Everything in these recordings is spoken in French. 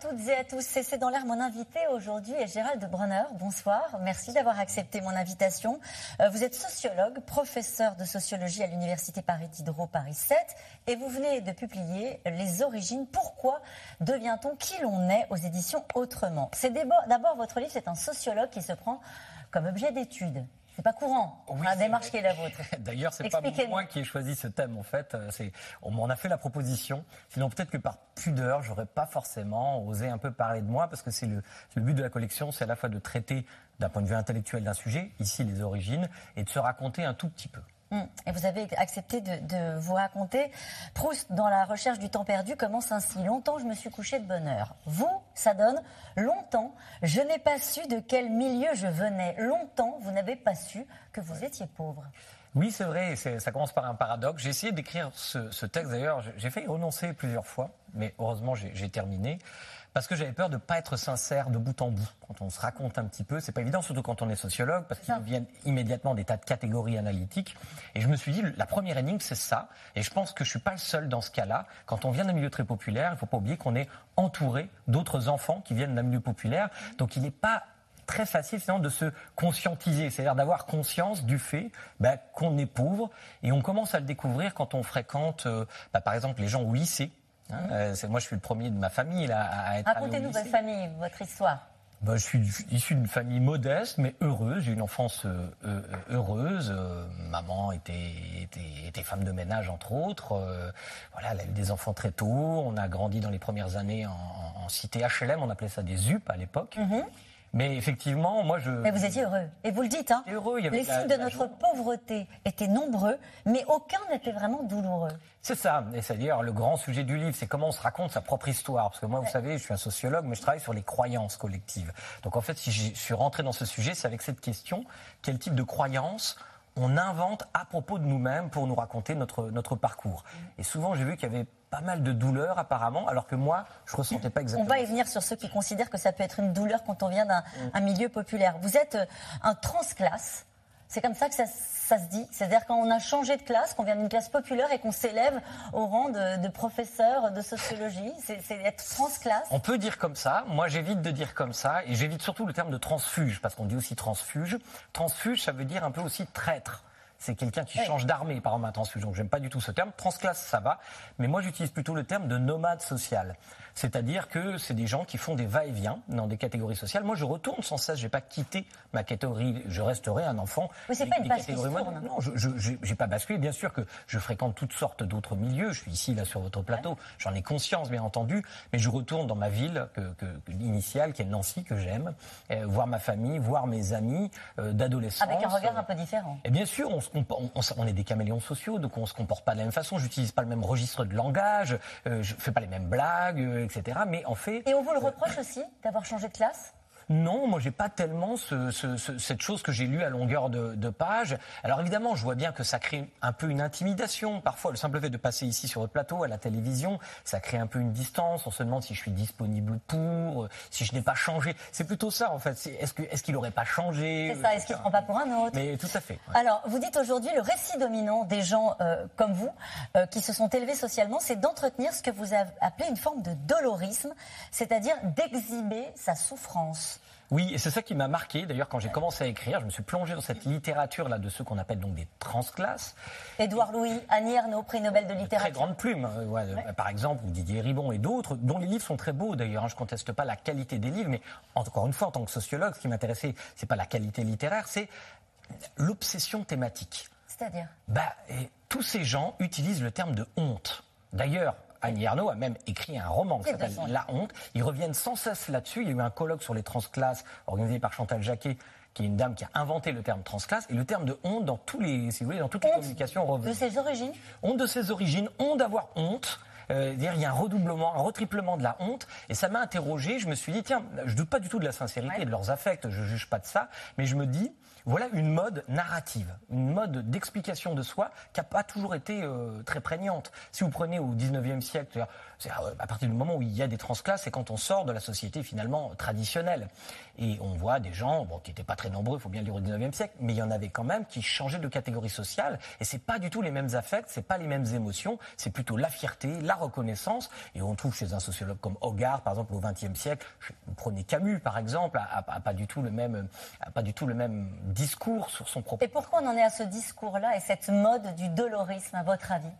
Toutes et à tous. C'est dans l'air mon invité aujourd'hui est Gérald Brunner. Bonsoir. Merci d'avoir accepté mon invitation. Euh, vous êtes sociologue, professeur de sociologie à l'Université Paris Diderot Paris 7 et vous venez de publier Les origines. Pourquoi devient-on qui l'on est aux éditions Autrement? C'est d'abord votre livre, c'est un sociologue qui se prend comme objet d'étude. C'est pas courant. la démarche qui est la vôtre. D'ailleurs, c'est pas moi qui ai choisi ce thème. En fait, euh, on m'en a fait la proposition. Sinon, peut-être que par pudeur, j'aurais pas forcément osé un peu parler de moi, parce que c'est le, le but de la collection, c'est à la fois de traiter d'un point de vue intellectuel d'un sujet, ici les origines, et de se raconter un tout petit peu. Hum. Et vous avez accepté de, vous raconter. Proust, dans la recherche du temps perdu, commence ainsi. Longtemps, je me suis couché de bonne heure. Vous, ça donne longtemps, je n'ai pas su de quel milieu je venais. Longtemps, vous n'avez pas su que vous étiez pauvre. Oui, c'est vrai, ça commence par un paradoxe. J'ai essayé d'écrire ce, ce texte, d'ailleurs, j'ai fait renoncer plusieurs fois, mais heureusement, j'ai terminé parce que j'avais peur de ne pas être sincère de bout en bout. Quand on se raconte un petit peu, c'est pas évident, surtout quand on est sociologue, parce qu'il viennent immédiatement des tas de catégories analytiques. Et je me suis dit, la première énigme, c'est ça. Et je pense que je suis pas le seul dans ce cas-là. Quand on vient d'un milieu très populaire, il faut pas oublier qu'on est entouré d'autres enfants qui viennent d'un milieu populaire. Donc il n'est pas très facile finalement de se conscientiser, c'est-à-dire d'avoir conscience du fait bah, qu'on est pauvre et on commence à le découvrir quand on fréquente, euh, bah, par exemple, les gens au lycée. Hein, euh, moi, je suis le premier de ma famille là, à être. Racontez-nous votre famille, votre histoire. Ben, je suis issu d'une famille modeste mais heureuse. J'ai une enfance euh, euh, heureuse. maman était, était, était, femme de ménage entre autres. voilà, elle a eu des enfants très tôt. On a grandi dans les premières années en, en cité HLM. On appelait ça des UP à l'époque. Mm-hmm. Mais effectivement, moi je. Mais vous étiez heureux. Et vous le dites, hein heureux, il y avait Les signes de notre pauvreté étaient nombreux, mais aucun n'était vraiment douloureux. C'est ça. Et c'est dire le grand sujet du livre, c'est comment on se raconte sa propre histoire. Parce que moi, vous savez, je suis un sociologue, mais je travaille sur les croyances collectives. Donc en fait, si je suis rentré dans ce sujet, c'est avec cette question quel type de croyances on invente à propos de nous-mêmes pour nous raconter notre, notre parcours. Et souvent, j'ai vu qu'il y avait pas mal de douleurs apparemment, alors que moi, je ressentais pas exactement. On va y venir sur ceux qui considèrent que ça peut être une douleur quand on vient d'un mm. milieu populaire. Vous êtes euh, un transclasse. C'est comme ça que ça, se dit. C'est-à-dire quand on a changé de classe, qu'on vient d'une classe populaire et qu'on s'élève au rang de, professeur de sociologie. C'est être transclasse. On peut dire comme ça. Moi, j'évite de dire comme ça. Et j'évite surtout le terme de transfuge, parce qu'on dit aussi transfuge. Transfuge, ça veut dire un peu aussi traître c'est quelqu'un qui change d'armée, par un transfuge. Donc, j'aime pas du tout ce terme. Transclasse, ça va. Mais moi, j'utilise plutôt le terme de nomade social. C'est-à-dire que c'est des gens qui font des va-et-vient dans des catégories sociales. Moi, je retourne sans cesse. Je n'ai pas quitté ma catégorie. Je resterai un enfant. Mais c'est pas une catégorie Non, je n'ai pas basculé. Bien sûr que je fréquente toutes sortes d'autres milieux. Je suis ici, là, sur votre plateau. J'en ai conscience, bien entendu. Mais je retourne dans ma ville que, initiale, qui est Nancy, que j'aime. Euh, voir ma famille, voir mes amis euh, d'adolescence. Avec un regard un peu différent. Et bien sûr, on, on, est des caméléons sociaux, donc on se comporte pas de la même façon. J'utilise pas le même registre de langage. Euh, je fais pas les mêmes blagues etc. Mais en fait. Et on vous le reproche aussi d'avoir changé de classe? Non, moi j'ai pas tellement cette chose que j'ai lue à longueur de, de, page. Alors évidemment, je vois bien que ça crée un peu une intimidation. Parfois, le simple fait de passer ici sur le plateau, à la télévision, ça crée un peu une distance. On se demande si je suis disponible pour, si je n'ai pas changé. C'est plutôt ça en fait. Est-ce qu'il est n'aurait pas changé C'est ça. Est-ce qu'il ne prend pas pour un autre Mais tout à fait. Alors, vous dites aujourd'hui le récit dominant des gens euh, comme vous, euh, qui se sont élevés socialement, c'est d'entretenir ce que vous avez appelé une forme de dolorisme, c'est-à-dire d'exhiber sa souffrance. Oui, et c'est ça qui m'a marqué. D'ailleurs, quand j'ai commencé à écrire, je me suis plongé dans cette littérature-là de ceux qu'on appelle donc des transclasses. Édouard Louis, Annie Ernaux, prix Nobel de littérature. Très grande plume, hein, par exemple, Didier Ribon et d'autres, dont les livres sont très beaux d'ailleurs. Hein. je ne conteste pas la qualité des livres, mais encore une fois, en tant que sociologue, ce qui m'intéressait, c'est pas la qualité littéraire, c'est l'obsession thématique. C'est-à-dire? Bah, Tous ces gens utilisent le terme de honte. D'ailleurs, Annie Ernaux a même écrit un roman qui s'appelle La honte. Ils reviennent sans cesse là-dessus. Il y a eu un colloque sur les transclasses organisé par Chantal Jacquet qui est une dame qui a inventé le terme transclasse et le terme de honte dans tous les, si vous voulez, dans toutes les communications revient. De ses origines Honte de ses origines, honte d'avoir honte. Euh, il y a un redoublement, un retriplement de la honte. Et ça m'a interrogé. Je me suis dit, tiens, je doute pas du tout de la sincérité et de leurs affects. Je juge pas de ça. Mais je me dis, voilà une mode narrative, une mode d'explication de soi qui n'a pas toujours été euh, très prégnante. Si vous prenez au 19e siècle, c'est à partir du moment où il y a des transclasses, c'est quand on sort de la société finalement traditionnelle. Et on voit des gens, qui n'étaient pas très nombreux, il faut bien le dire au 19e siècle, mais il y en avait quand même qui changeaient de catégorie sociale. Et c'est pas du tout les mêmes affects, c'est pas les mêmes émotions, c'est plutôt la fierté, la reconnaissance. Et on trouve chez un sociologue comme Hogarth, par exemple, au 20e siècle, vous prenez Camus, par exemple, a, pas du tout le même, pas du tout le même discours sur son propos. Et pourquoi on en est à ce discours-là et cette mode du dolorisme, à votre avis?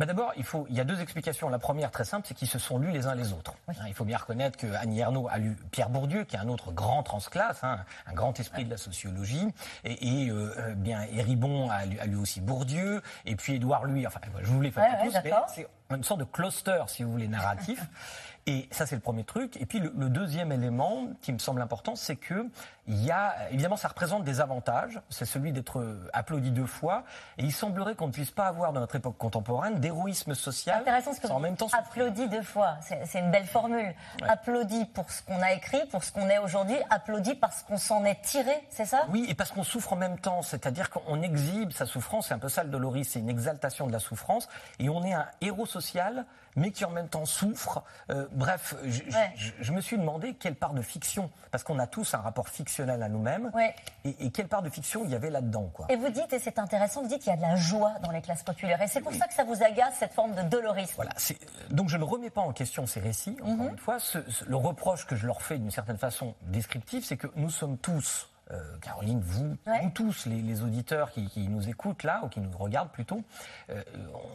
Bah, d'abord, il, faut, il y a deux explications. La première, très simple, c'est qu'ils se sont lus les uns les autres. Hein, il faut bien reconnaître que Annie Ernaux a lu Pierre Bourdieu, qui est un autre grand transclasse, hein, un grand esprit de la sociologie. Et, et euh, euh, bien, Héribon a lu, a lu, aussi Bourdieu. Et puis Édouard Louis, enfin, je voulais faire tous, mais c'est une sorte de cluster, si vous voulez, narratif. Et ça, c'est le premier truc. Et puis le, deuxième élément qui me semble important, c'est que il y a évidemment, ça représente des avantages. C'est celui d'être applaudi deux fois. Et il semblerait qu'on ne puisse pas avoir dans notre époque contemporaine d'héroïsme social. Intéressant ce que en même temps applaudi deux fois. C'est une belle formule. Applaudi pour ce qu'on a écrit, pour ce qu'on est aujourd'hui. Applaudi parce qu'on s'en est tiré, c'est ça? Oui, et parce qu'on souffre en même temps. C'est-à-dire qu'on exhibe sa souffrance. C'est un peu ça le dolorisme. C'est une exaltation de la souffrance. Et on est un héros social mais qui en même temps souffre. Euh, bref, je, me suis demandé quelle part de fiction, parce qu'on a tous un rapport fictionnel à nous-mêmes, et, quelle part de fiction il y avait là-dedans. Et vous dites, et c'est intéressant, vous dites qu'il y a de la joie dans les classes populaires, et c'est pour ça que ça vous agace, cette forme de dolorisme. Voilà, donc je ne remets pas en question ces récits, encore mhm. une fois. le reproche que je leur fais d'une certaine façon descriptive, c'est que nous sommes tous euh, Caroline, vous, tous, les, auditeurs qui, nous écoutent là, ou qui nous regardent plutôt, euh,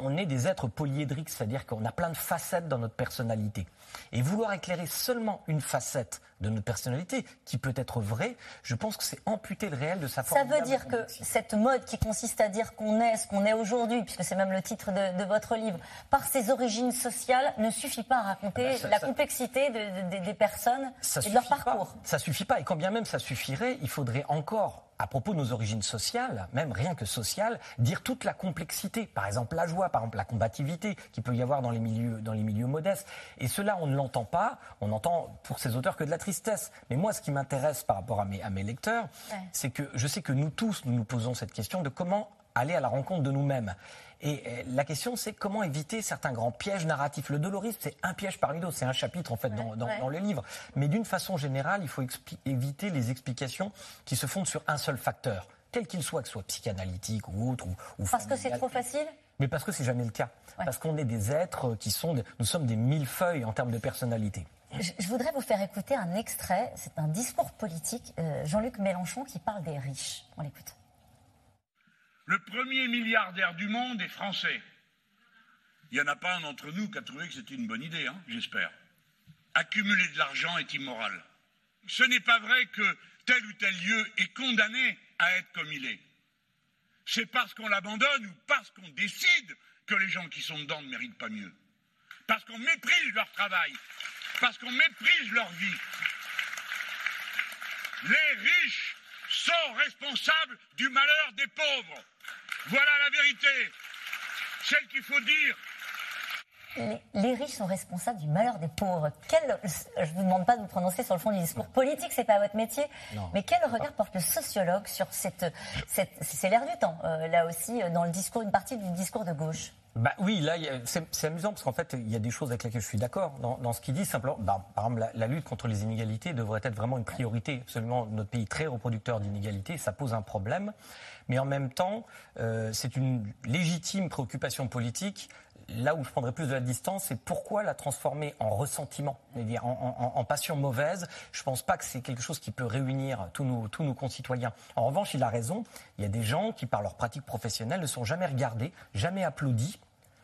on est des êtres polyédriques, c'est-à-dire qu'on a plein de facettes dans notre personnalité. Et vouloir éclairer seulement une facette de notre personnalité, qui peut être vraie, je pense que c'est amputer le réel de sa forme. Ça veut dire que cette mode qui consiste à dire qu'on est ce qu'on est aujourd'hui, puisque c'est même le titre de, votre livre, par ses origines sociales, ne suffit pas à raconter ah bah la complexité des personnes et de leur parcours. Ça suffit pas. Et quand bien même ça suffirait, il faudrait encore à propos de nos origines sociales, même rien que sociales, dire toute la complexité. Par exemple, la joie, par exemple, la combativité qu'il peut y avoir dans les milieux, dans les milieux modestes. Et cela, on ne l'entend pas. On entend pour ces auteurs que de la tristesse. Mais moi, ce qui m'intéresse par rapport à mes, à mes lecteurs, c'est que je sais que nous tous, nous nous posons cette question de comment aller à la rencontre de nous-mêmes. Et euh, la question, c'est comment éviter certains grands pièges narratifs. Le dolorisme, c'est un piège parmi d'autres. C'est un chapitre, en fait, dans, dans, le livre. Mais d'une façon générale, il faut éviter les explications qui se fondent sur un seul facteur, quel qu'il soit, que ce soit psychanalytique ou autre. Ou, parce que c'est trop facile? Mais parce que c'est jamais le cas. Parce qu'on est des êtres qui sont, nous sommes des millefeuilles en termes de personnalité. Je, voudrais vous faire écouter un extrait. C'est un discours politique. Euh, Jean-Luc Mélenchon qui parle des riches. On l'écoute. Le premier milliardaire du monde est français. Il n'y en a pas un d'entre nous qui a trouvé que c'était une bonne idée, hein, j'espère. Accumuler de l'argent est immoral. Ce n'est pas vrai que tel ou tel lieu est condamné à être comme il est. C'est parce qu'on l'abandonne ou parce qu'on décide que les gens qui sont dedans ne méritent pas mieux. Parce qu'on méprise leur travail, parce qu'on méprise leur vie. Les riches sont responsables du malheur des pauvres. Voilà la vérité, celle qu'il faut dire. Les, riches sont responsables du malheur des pauvres. Quel, je ne vous demande pas de vous prononcer sur le fond du discours politique, c'est pas votre métier. Mais quel regard porte le sociologue sur cette, c'est l'air du temps, euh, là aussi, euh, dans le discours, une partie du discours de gauche? Bah oui, là, c'est amusant parce qu'en fait, il y a des choses avec lesquelles je suis d'accord dans, ce qu'il dit. Simplement, bah, par exemple, la, lutte contre les inégalités devrait être vraiment une priorité. Absolument, notre pays très reproducteur d'inégalités, ça pose un problème. Mais en même temps, euh, c'est une légitime préoccupation politique là où je prendrais plus de la distance, c'est pourquoi la transformer en ressentiment, en, en, passion mauvaise. Je ne pense pas que c'est quelque chose qui peut réunir tous nos, tous nos concitoyens. En revanche, il a raison. Il y a des gens qui, par leur pratique professionnelle, ne sont jamais regardés, jamais applaudis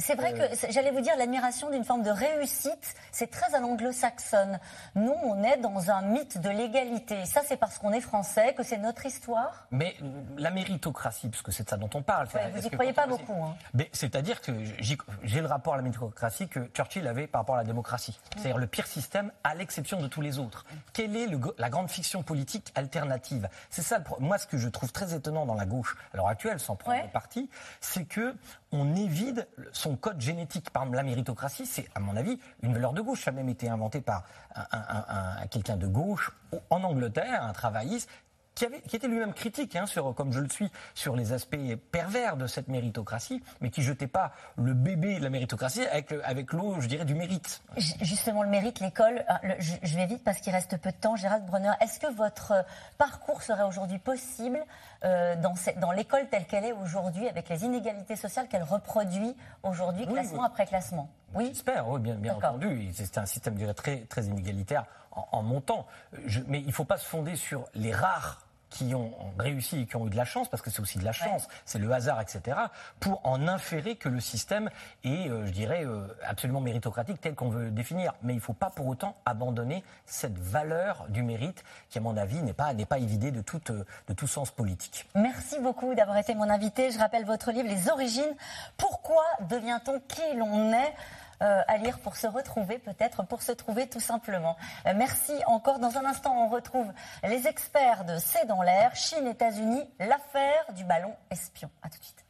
c'est vrai que, euh. j'allais vous dire, l'admiration d'une forme de réussite, c'est très à l'anglo-saxonne. Nous, on est dans un mythe de l'égalité. Ça, c'est parce qu'on est français, que c'est notre histoire Mais la méritocratie, parce que c'est de ça dont on parle. vous n'y croyez pas beaucoup. Hein. C'est-à-dire que j'ai le rapport à la méritocratie que Churchill avait par rapport à la démocratie. Mm. C'est-à-dire le pire système à l'exception de tous les autres. Quelle est la grande fiction politique alternative? C'est ça, moi, ce que je trouve très étonnant dans la gauche à l'heure actuelle, sans prendre parti, c'est que on évide son code génétique. Par la méritocratie, c'est, à mon avis, une valeur de gauche. Ça a même été inventé par un, quelqu'un de gauche en Angleterre, un travailliste. Qui, avait, qui était lui-même critique, hein, sur, comme je le suis, sur les aspects pervers de cette méritocratie, mais qui jetait pas le bébé de la méritocratie avec, avec l'eau, je dirais, du mérite. Justement, le mérite, l'école, euh, je, vais vite parce qu'il reste peu de temps. Gérald Brunner, est-ce que votre parcours serait aujourd'hui possible euh, dans, dans l'école telle qu'elle est aujourd'hui, avec les inégalités sociales qu'elle reproduit aujourd'hui, classement après classement? Oui, j'espère, oui, bien, bien entendu. C'est un système déjà très, très inégalitaire en, en montant. Je, mais il ne faut pas se fonder sur les rares qui ont réussi et qui ont eu de la chance, parce que c'est aussi de la chance, c'est le hasard, etc., pour en inférer que le système est, euh, je dirais, euh, absolument méritocratique tel qu'on veut le définir. Mais il ne faut pas pour autant abandonner cette valeur du mérite qui, à mon avis, n'est pas, n'est pas évidée de, toute, de tout sens politique. Merci beaucoup d'avoir été mon invité. Je rappelle votre livre Les origines. Pourquoi devient-on qui l'on est? euh, à lire pour se retrouver, peut-être pour se trouver tout simplement. Euh, merci encore. Dans un instant, on retrouve les experts de C'est dans l'air, Chine, États-Unis, l'affaire du ballon espion. À tout de suite.